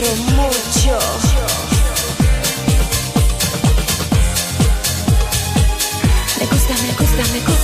quiero mucho. Me gusta, me gusta, me gusta.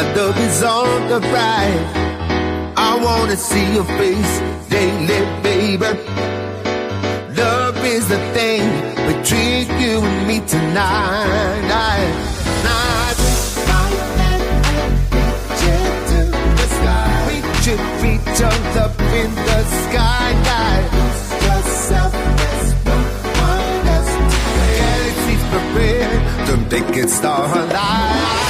My love is on the rise. I wanna see your face daily, baby. Love is the thing between you and me tonight. Night. Should reach up in the skyline. Lose yourself, that's what one does. Galaxies prepared, to make it start alive.